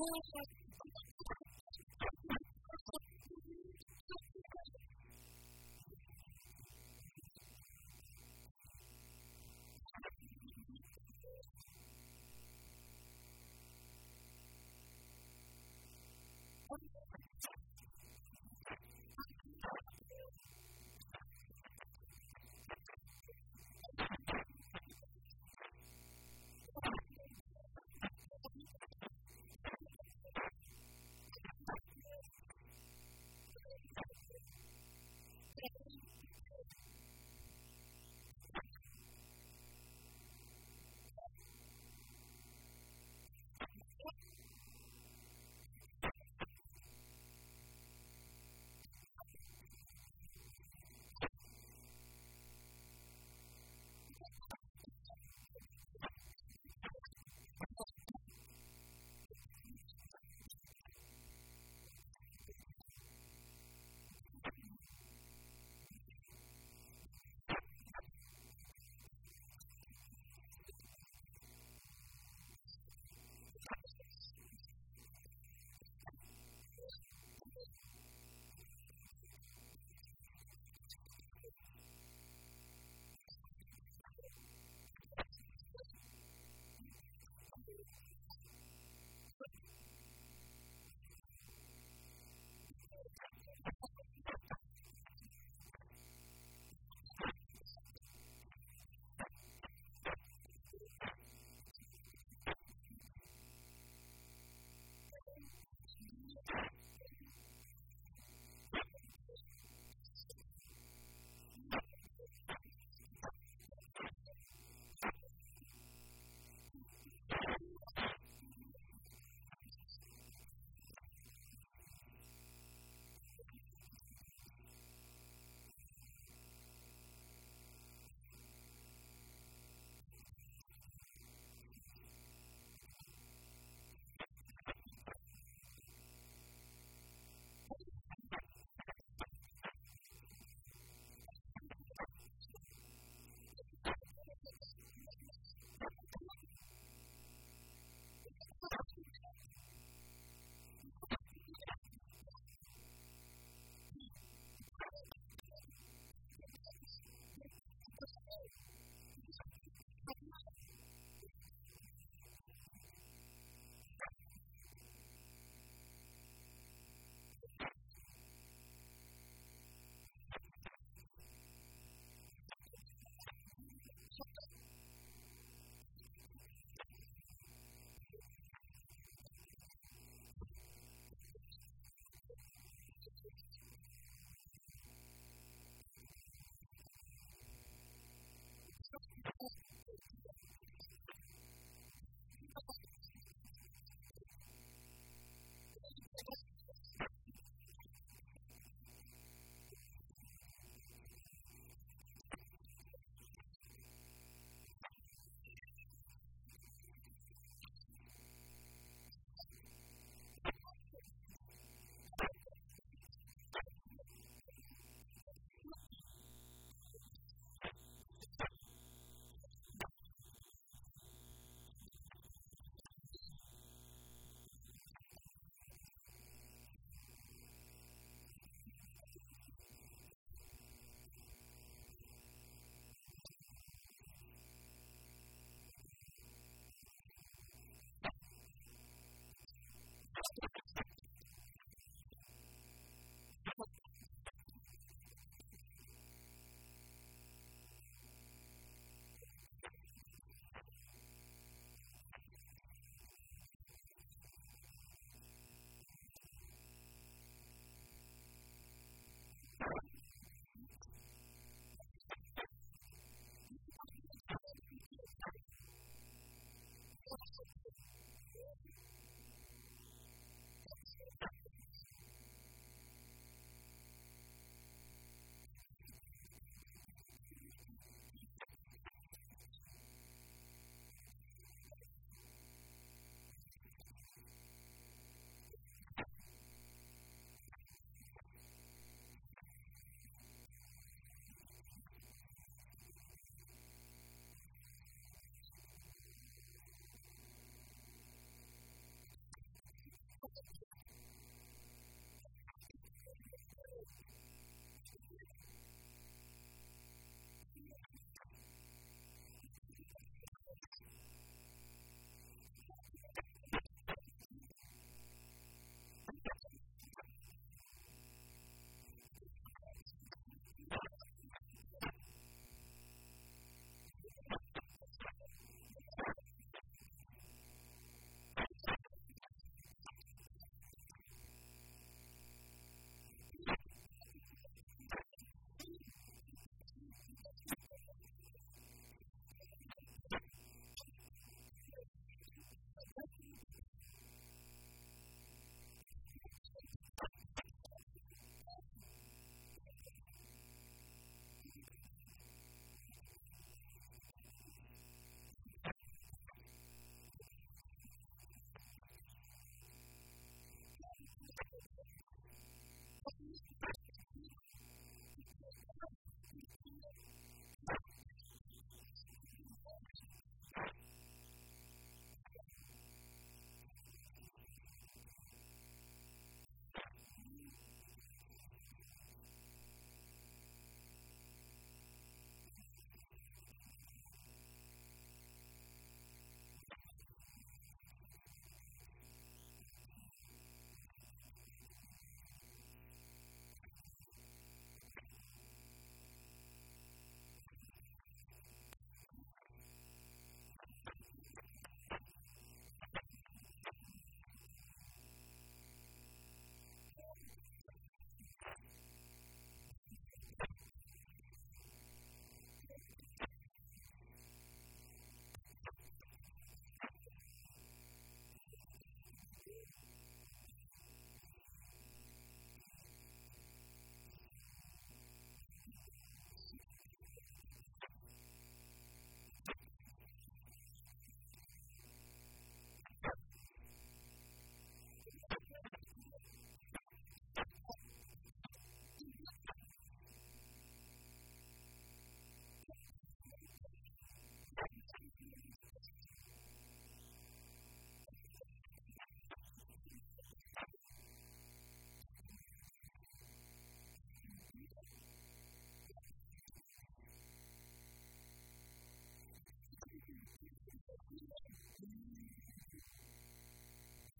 Lord,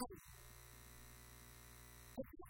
Thank you.